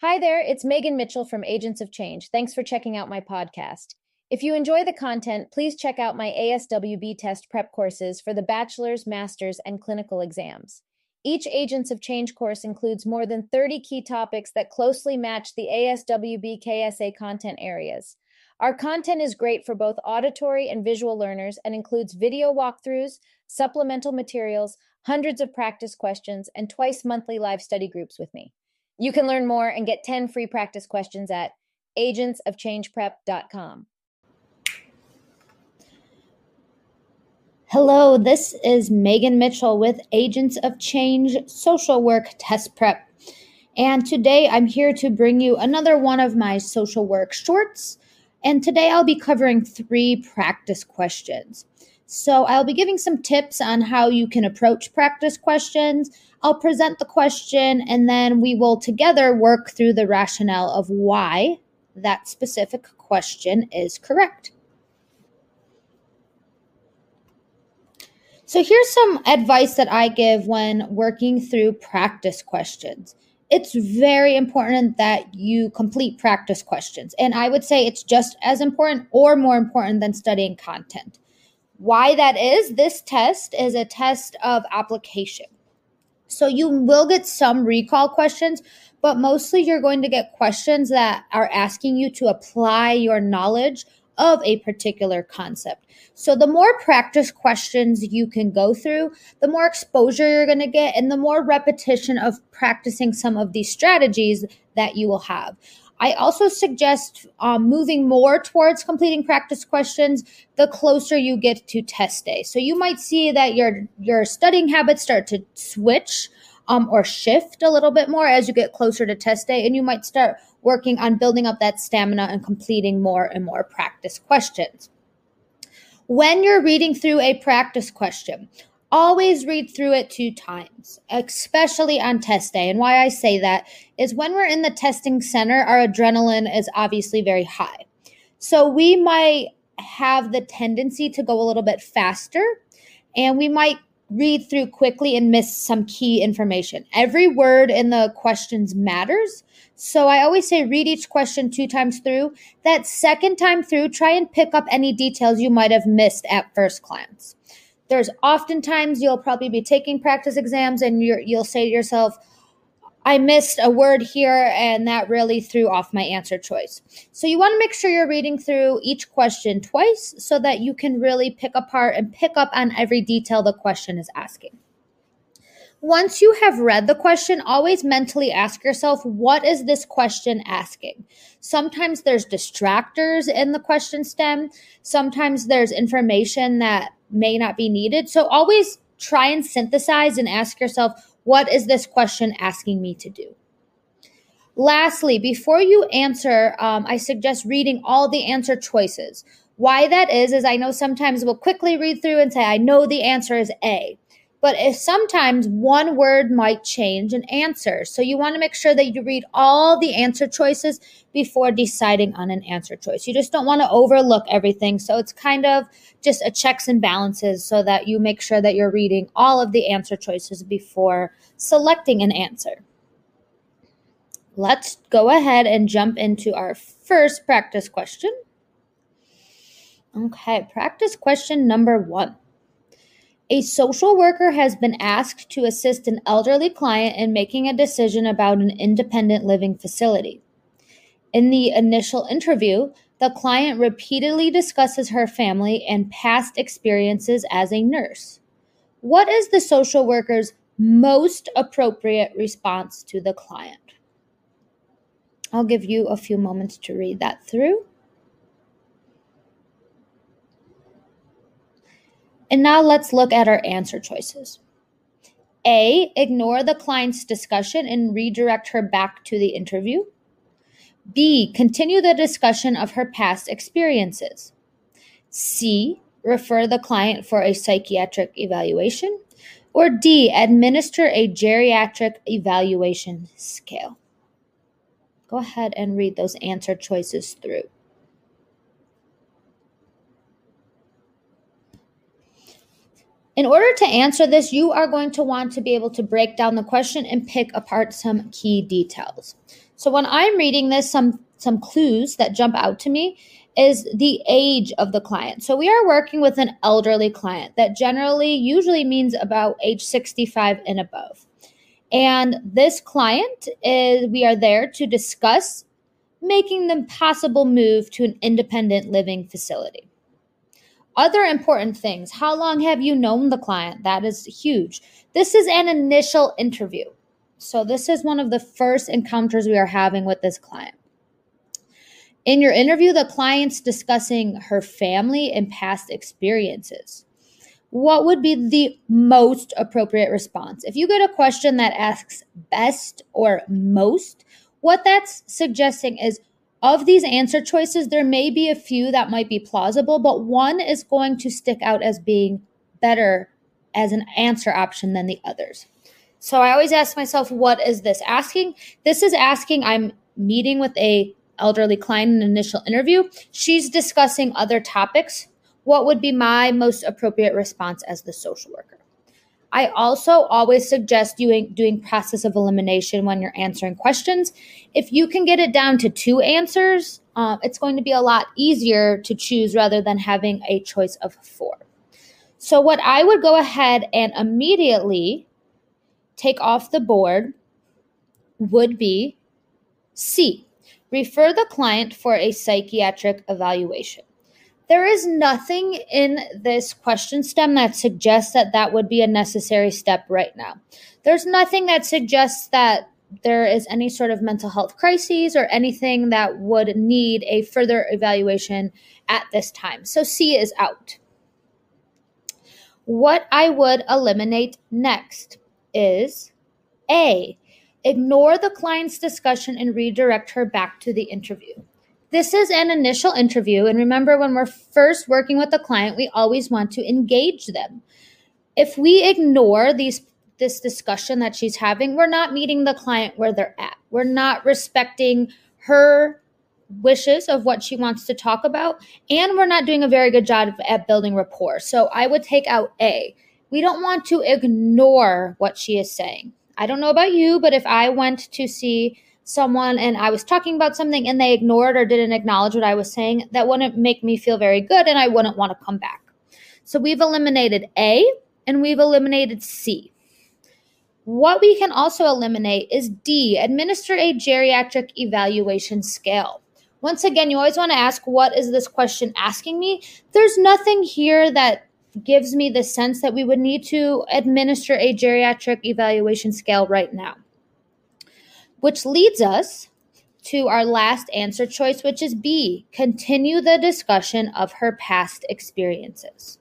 Hi there, it's Meagan Mitchell from Agents of Change. Thanks for checking out my podcast. If you enjoy the content, please check out my ASWB test prep courses for the bachelor's, master's, and clinical exams. Each Agents of Change course includes more than 30 key topics that closely match the ASWB KSA content areas. Our content is great for both auditory and visual learners and includes video walkthroughs, supplemental materials, hundreds of practice questions, and twice monthly live study groups with me. You can learn more and get 10 free practice questions at agentsofchangeprep.com. Hello, this is Meagan Mitchell with Agents of Change Social Work Test Prep. And today I'm here to bring you another one of my social work shorts. And today I'll be covering three practice questions. So I'll be giving some tips on how you can approach practice questions. I'll present the question and then we will together work through the rationale of why that specific question is correct. So here's some advice that I give when working through practice questions. It's very important that you complete practice questions. And I would say it's just as important or more important than studying content. Why that is, this test is a test of application. So you will get some recall questions, but mostly you're going to get questions that are asking you to apply your knowledge of a particular concept. So the more practice questions you can go through, the more exposure you're going to get and the more repetition of practicing some of these strategies that you will have. I also suggest um, moving more towards completing practice questions the closer you get to test day. So you might see that your your studying habits start to switch um, or shift a little bit more as you get closer to test day, and you might start working on building up that stamina and completing more and more practice questions. When you're reading through a practice question, always read through it two times, especially on test day. And why I say that is when we're in the testing center, our adrenaline is obviously very high. So we might have the tendency to go a little bit faster and we might read through quickly and miss some key information. Every word in the questions matters. So I always say read each question two times through. That second time through, try and pick up any details you might have missed at first glance. There's oftentimes you'll probably be taking practice exams and you you'll say to yourself, I missed a word here and that really threw off my answer choice. So you want to make sure you're reading through each question twice so that you can really pick apart and pick up on every detail the question is asking. Once you have read the question, always mentally ask yourself, what is this question asking? Sometimes there's distractors in the question stem. Sometimes there's information that may not be needed. So always try and synthesize and ask yourself, what is this question asking me to do? Lastly, before you answer, um, I suggest reading all the answer choices. Why that is, is I know sometimes we'll quickly read through and say, I know the answer is A. But if sometimes one word might change an answer. So you want to make sure that you read all the answer choices before deciding on an answer choice. You just don't want to overlook everything. So it's kind of just a checks and balances so that you make sure that you're reading all of the answer choices before selecting an answer. Let's go ahead and jump into our first practice question. Okay, practice question number one. A social worker has been asked to assist an elderly client in making a decision about an independent living facility. In the initial interview, the client repeatedly discusses her family and past experiences as a nurse. What is the social worker's most appropriate response to the client? I'll give you a few moments to read that through. And now let's look at our answer choices. A, ignore the client's discussion and redirect her back to the interview. B. Continue the discussion of her past experiences. C. Refer the client for a psychiatric evaluation. Or D. Administer a geriatric evaluation scale. Go ahead and read those answer choices through. In order to answer this, you are going to want to be able to break down the question and pick apart some key details. So when I'm reading this, some some clues that jump out to me is the age of the client. So we are working with an elderly client that generally usually means about age 65 and above. And this client is we are there to discuss making the possible move to an independent living facility. Other important things how long have you known the client? That is huge. This is an initial interview. So, this is one of the first encounters we are having with this client. In your interview, the client's discussing her family and past experiences. What would be the most appropriate response? If you get a question that asks best or most, what that's suggesting is of these answer choices, there may be a few that might be plausible, but one is going to stick out as being better as an answer option than the others. So I always ask myself, what is this asking? This is asking, I'm meeting with a elderly client in an initial interview. She's discussing other topics. What would be my most appropriate response as the social worker? I also always suggest doing doing process of elimination when you're answering questions. If you can get it down to two answers, um, it's going to be a lot easier to choose rather than having a choice of four. So, what I would go ahead and immediately take off the board would be C. Refer the client for a psychiatric evaluation there is nothing in this question stem that suggests that that would be a necessary step right now. There's nothing that suggests that there is any sort of mental health crises or anything that would need a further evaluation at this time. So C is out. What I would eliminate next is A. Ignore the client's discussion and redirect her back to the interview. This is an initial interview. And remember, when we're first working with a client, we always want to engage them. If we ignore these this discussion that she's having, we're not meeting the client where they're at. We're not respecting her wishes of what she wants to talk about, and we're not doing a very good job at building rapport. So I would take out A. We don't want to ignore what she is saying. I don't know about you, but if I went to see someone and I was talking about something and they ignored or didn't acknowledge what I was saying, that wouldn't make me feel very good and I wouldn't want to come back. So we've eliminated A and we've eliminated C. What we can also eliminate is D, administer a geriatric evaluation scale. Once again, you always want to ask, what is this question asking me? There's nothing here that gives me the sense that we would need to administer a geriatric evaluation scale right now which leads us to our last answer choice, which is B continue the discussion of her past experiences.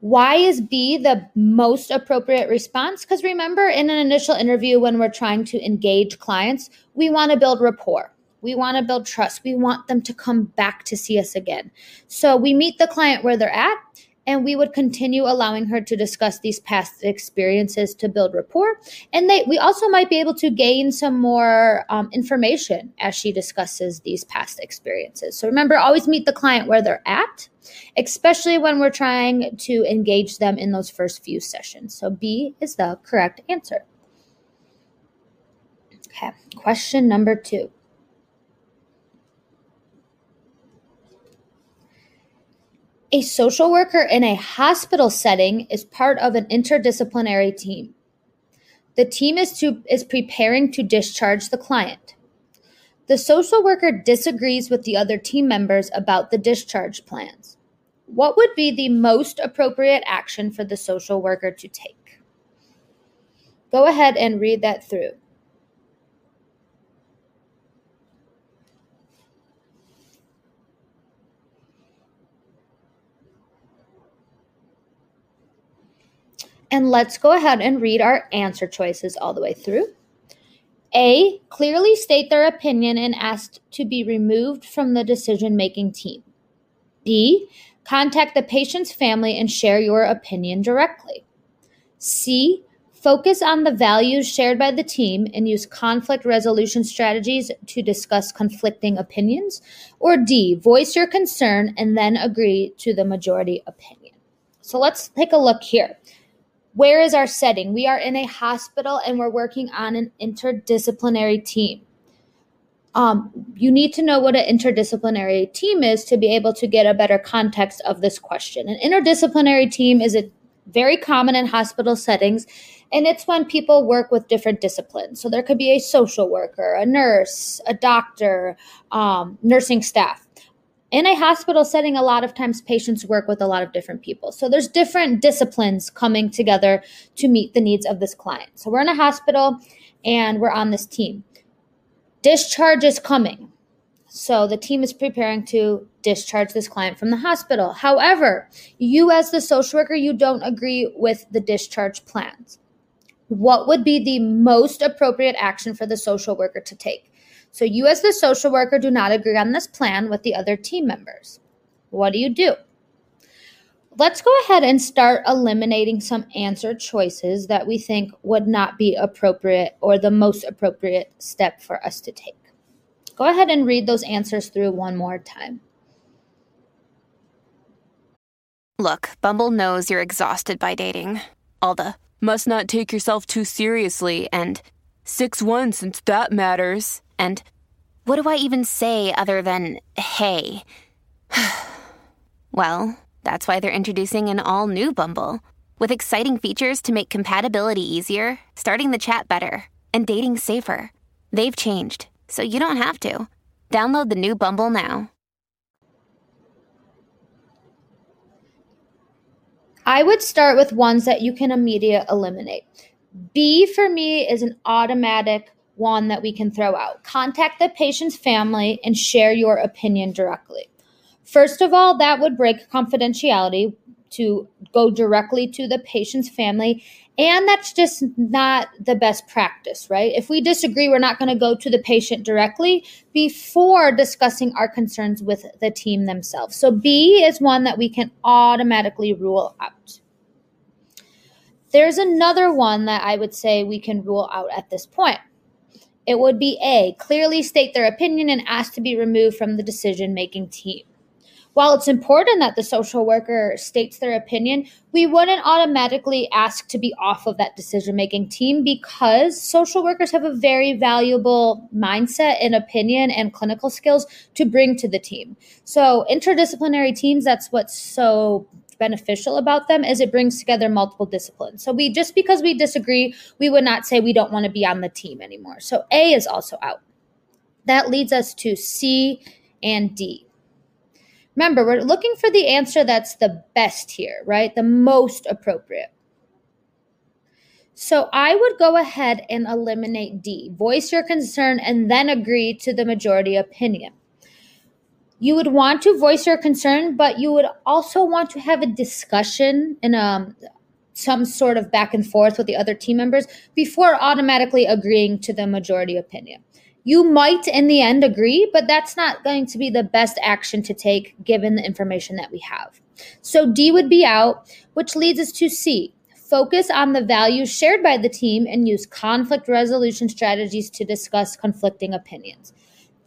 Why is B the most appropriate response? Because remember, in an initial interview, when we're trying to engage clients, we want to build rapport. We want to build trust. We want them to come back to see us again. So we meet the client where they're at and we would continue allowing her to discuss these past experiences to build rapport. And they we also might be able to gain some more um, information as she discusses these past experiences. So remember always meet the client where they're at especially when we're trying to engage them in those first few sessions. So b is the correct answer. Okay question number two A social worker in a hospital setting is part of an interdisciplinary team. The team is, to, is preparing to discharge the client. The social worker disagrees with the other team members about the discharge plans. What would be the most appropriate action for the social worker to take? Go ahead and read that through. And let's go ahead and read our answer choices all the way through. A. Clearly state their opinion and ask to be removed from the decision making team. B. Contact the patient's family and share your opinion directly. C. Focus on the values shared by the team and use conflict resolution strategies to discuss conflicting opinions. Or D. Voice your concern and then agree to the majority opinion. So let's take a look here. Where is our setting? We are in a hospital and we're working on an interdisciplinary team um, you need to know what an interdisciplinary team is to be able to get a better context of this question. An interdisciplinary team is a very common in hospital settings, and it's when people work with different disciplines. So there could be a social worker, a nurse, a doctor, um, nursing staff. In a hospital setting, a lot of times patients work with a lot of different people. So there's different disciplines coming together to meet the needs of this client. So we're in a hospital and we're on this team. Discharge is coming. So the team is preparing to discharge this client from the hospital. However, you as the social worker, you don't agree with the discharge plans. What would be the most appropriate action for the social worker to take? So you as the social worker do not agree on this plan with the other team members. What do you do? Let's go ahead and start eliminating some answer choices that we think would not be appropriate or the most appropriate step for us to take. Go ahead and read those answers through one more time. Look, Bumble knows you're exhausted by dating. All the must not take yourself too seriously and 6 1 since that matters. And what do I even say other than hey? well, that's why they're introducing an all new Bumble with exciting features to make compatibility easier, starting the chat better, and dating safer. They've changed, so you don't have to. Download the new Bumble now. I would start with ones that you can immediately eliminate. B for me is an automatic one that we can throw out. Contact the patient's family and share your opinion directly. First of all, that would break confidentiality to go directly to the patient's family. And that's just not the best practice, right? If we disagree, we're not going to go to the patient directly before discussing our concerns with the team themselves. So, B is one that we can automatically rule out. There's another one that I would say we can rule out at this point. It would be A, clearly state their opinion and ask to be removed from the decision making team. While it's important that the social worker states their opinion, we wouldn't automatically ask to be off of that decision making team because social workers have a very valuable mindset and opinion and clinical skills to bring to the team. So, interdisciplinary teams, that's what's so beneficial about them is it brings together multiple disciplines. So we just because we disagree, we would not say we don't want to be on the team anymore. So A is also out. That leads us to C and D. Remember, we're looking for the answer that's the best here, right? The most appropriate. So I would go ahead and eliminate D. Voice your concern and then agree to the majority opinion. You would want to voice your concern, but you would also want to have a discussion and um, some sort of back and forth with the other team members before automatically agreeing to the majority opinion. You might in the end agree, but that's not going to be the best action to take given the information that we have. So D would be out, which leads us to C. Focus on the values shared by the team and use conflict resolution strategies to discuss conflicting opinions.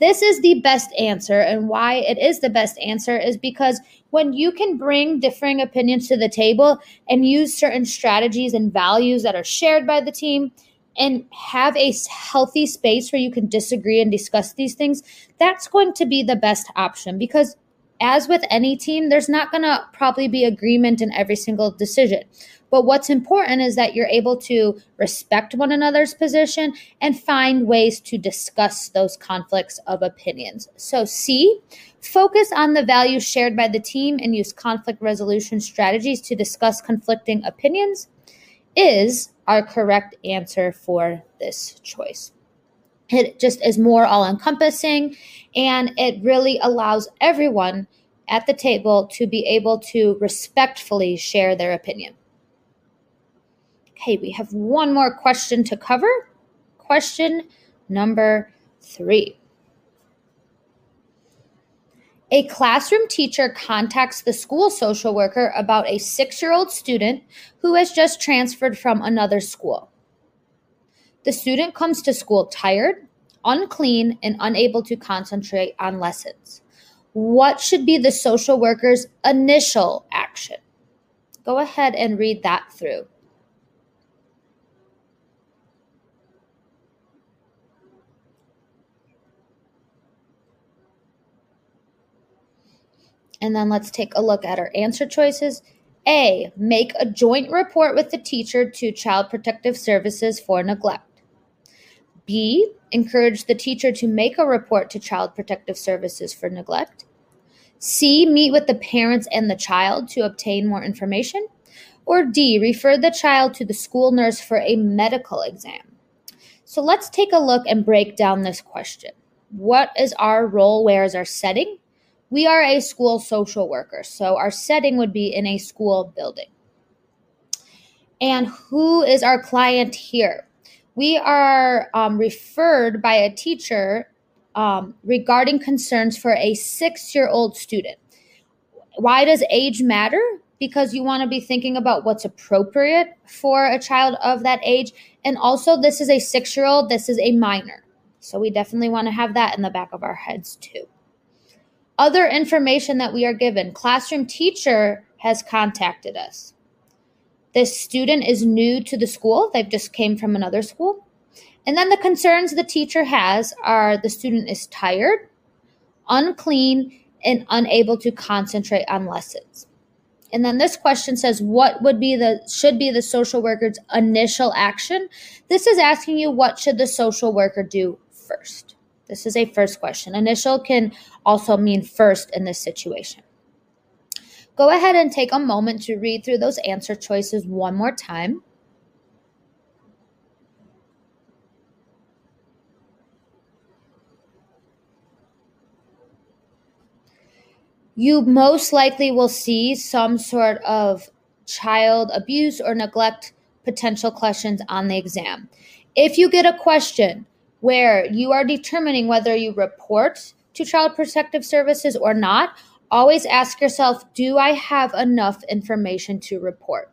This is the best answer, and why it is the best answer is because when you can bring differing opinions to the table and use certain strategies and values that are shared by the team, and have a healthy space where you can disagree and discuss these things, that's going to be the best option because as with any team, there's not going to probably be agreement in every single decision. But what's important is that you're able to respect one another's position and find ways to discuss those conflicts of opinions. So, C, focus on the values shared by the team and use conflict resolution strategies to discuss conflicting opinions is our correct answer for this choice. It just is more all encompassing and it really allows everyone at the table to be able to respectfully share their opinion. Okay, we have one more question to cover. Question Number three. A classroom teacher contacts the school social worker about a six year old student who has just transferred from another school. The student comes to school tired, unclean, and unable to concentrate on lessons. What should be the social worker's initial action? Go ahead and read that through. And then let's take a look at our answer choices. A. Make a joint report with the teacher to Child Protective Services for neglect. B. Encourage the teacher to make a report to Child Protective Services for neglect. C. Meet with the parents and the child to obtain more information. Or D. Refer the child to the school nurse for a medical exam. So let's take a look and break down this question. What is our role? Where is our setting? We are a school social worker, so our setting would be in a school building. And who is our client here? We are um, referred by a teacher um, regarding concerns for a six year old student. Why does age matter? Because you want to be thinking about what's appropriate for a child of that age. And also, this is a six year old, this is a minor. So we definitely want to have that in the back of our heads too. Other information that we are given classroom teacher has contacted us. This student is new to the school, they've just came from another school. And then the concerns the teacher has are the student is tired, unclean, and unable to concentrate on lessons. And then this question says, what would be the should be the social worker's initial action? This is asking you what should the social worker do first. This is a first question. Initial can also mean first in this situation. Go ahead and take a moment to read through those answer choices one more time. You most likely will see some sort of child abuse or neglect potential questions on the exam. If you get a question where you are determining whether you report to Child Protective Services or not, always ask yourself Do I have enough information to report?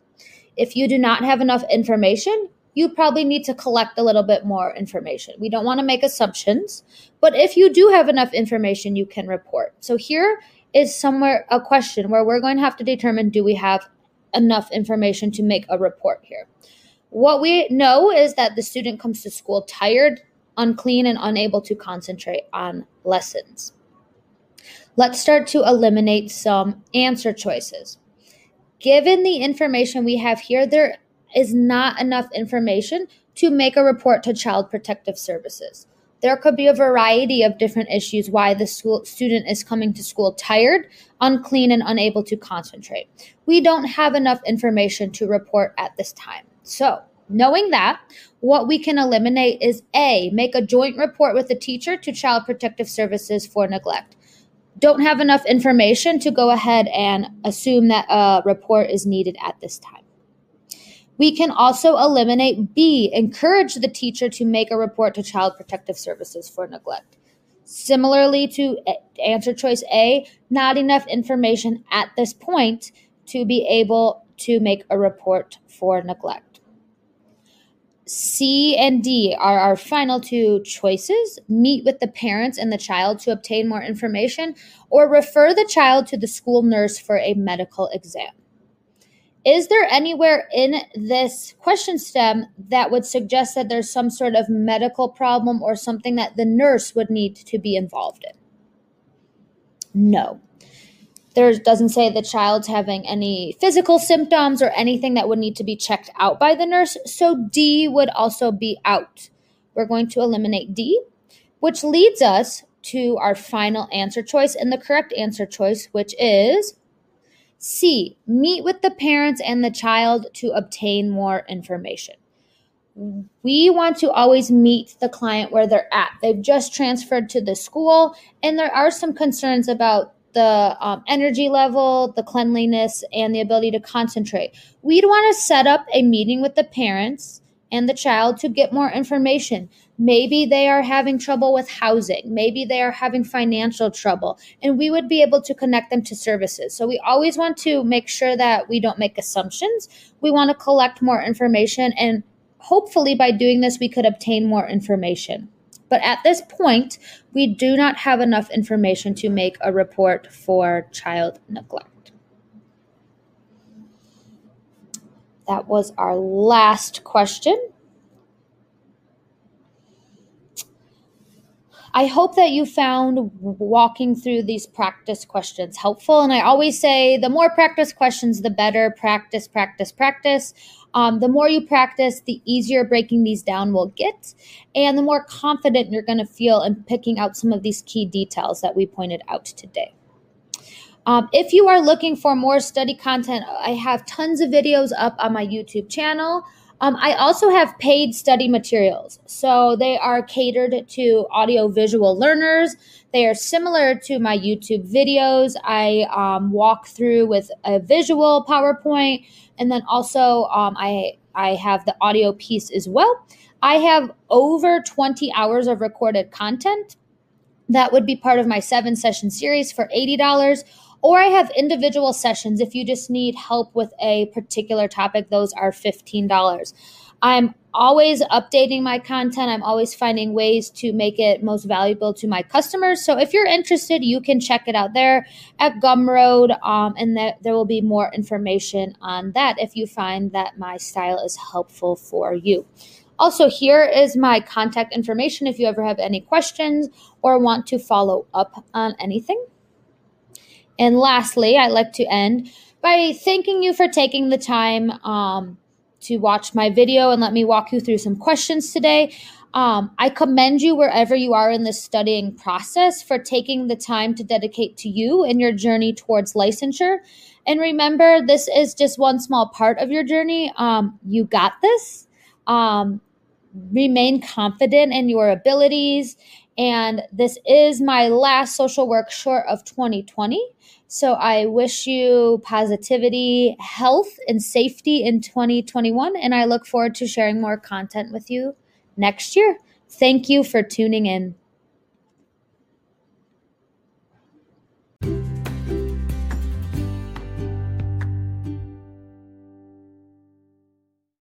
If you do not have enough information, you probably need to collect a little bit more information. We don't want to make assumptions, but if you do have enough information, you can report. So here is somewhere a question where we're going to have to determine do we have enough information to make a report here. What we know is that the student comes to school tired, unclean, and unable to concentrate on lessons. Let's start to eliminate some answer choices. Given the information we have here, there is not enough information to make a report to Child Protective Services. There could be a variety of different issues why the school student is coming to school tired, unclean, and unable to concentrate. We don't have enough information to report at this time. So, Knowing that, what we can eliminate is A, make a joint report with the teacher to Child Protective Services for neglect. Don't have enough information to go ahead and assume that a report is needed at this time. We can also eliminate B, encourage the teacher to make a report to Child Protective Services for neglect. Similarly to answer choice A, not enough information at this point to be able to make a report for neglect. C and D are our final two choices. Meet with the parents and the child to obtain more information, or refer the child to the school nurse for a medical exam. Is there anywhere in this question stem that would suggest that there's some sort of medical problem or something that the nurse would need to be involved in? No there doesn't say the child's having any physical symptoms or anything that would need to be checked out by the nurse. So D would also be out. We're going to eliminate D, which leads us to our final answer choice and the correct answer choice, which is C. Meet with the parents and the child to obtain more information. We want to always meet the client where they're at. They've just transferred to the school, and there are some concerns about the um, energy level, the cleanliness, and the ability to concentrate. We'd want to set up a meeting with the parents and the child to get more information. Maybe they are having trouble with housing. Maybe they are having financial trouble. And we would be able to connect them to services. So we always want to make sure that we don't make assumptions. We want to collect more information. And hopefully, by doing this, we could obtain more information. But at this point, we do not have enough information to make a report for child neglect. That was our last question. I hope that you found walking through these practice questions helpful. And I always say the more practice questions, the better. Practice, practice, practice. Um, the more you practice, the easier breaking these down will get, and the more confident you're going to feel in picking out some of these key details that we pointed out today. Um, if you are looking for more study content, I have tons of videos up on my YouTube channel. Um, I also have paid study materials. So they are catered to audio visual learners. They are similar to my YouTube videos. I um, walk through with a visual PowerPoint, and then also um, I, I have the audio piece as well. I have over 20 hours of recorded content. That would be part of my seven session series for $80 or I have individual sessions if you just need help with a particular topic, those are $15. I'm always updating my content. I'm always finding ways to make it most valuable to my customers. So if you're interested, you can check it out there at Gumroad, um, and that there will be more information on that if you find that my style is helpful for you. Also, here is my contact information if you ever have any questions or want to follow up on anything. And lastly, I'd like to end by thanking you for taking the time um, to watch my video and let me walk you through some questions today. Um, I commend you wherever you are in the studying process for taking the time to dedicate to you and your journey towards licensure. And remember, this is just one small part of your journey. Um, you got this. Um, remain confident in your abilities. And this is my last social work short of 2020. So I wish you positivity, health, and safety in 2021. And I look forward to sharing more content with you next year. Thank you for tuning in.